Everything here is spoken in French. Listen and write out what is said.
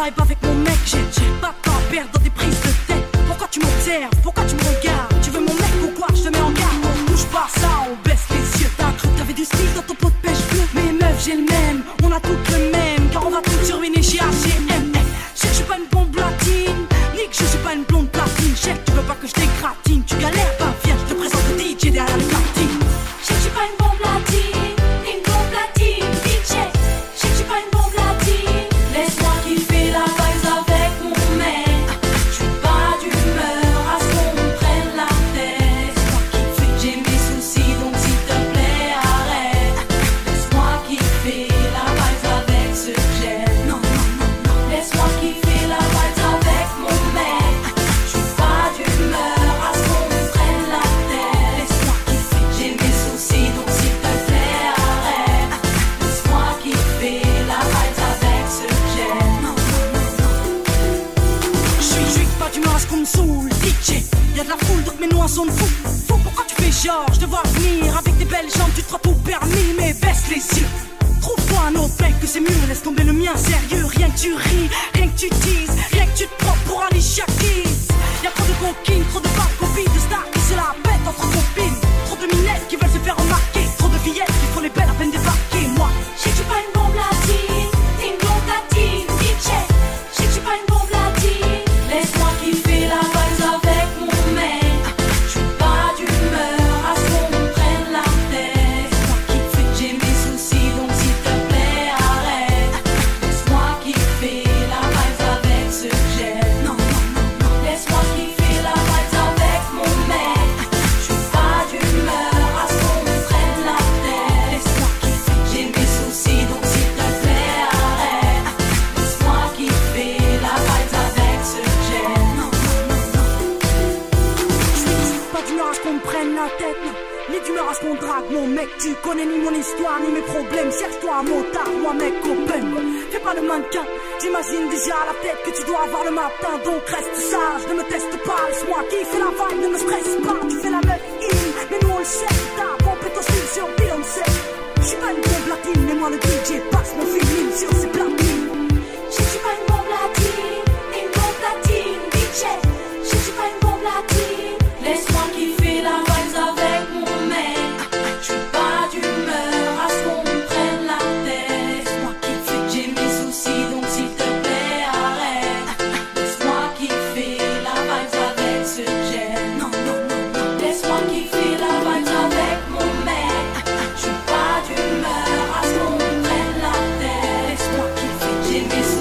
travaille avec mon mec, j'ai pas de temps à perdre dans des prises de tête. Pourquoi tu m'observes? Pourquoi parce qu'on me saoule. DJ, y'a de la foule, donc mes noix sont de fou. Pourquoi tu fais genre? Je te vois venir avec tes belles jambes, tu te crois tout permis, mais baisse les yeux. Trouve-toi un autre mec que c'est mieux, laisse tomber le mien, sérieux, rien que tu ris. qu'on prenne la tête. Ni d'humeur à ce qu'on drague, mon mec, tu connais ni mon histoire, ni mes problèmes. Cherche-toi mon motard, moi mec, open. Fais pas le mannequin, j'imagine déjà la tête que tu dois avoir le matin, donc reste sage, ne me teste pas, laisse-moi kiffer la vibe, ne me stresse pas, tu fais la meuf in, mais nous on le sait, in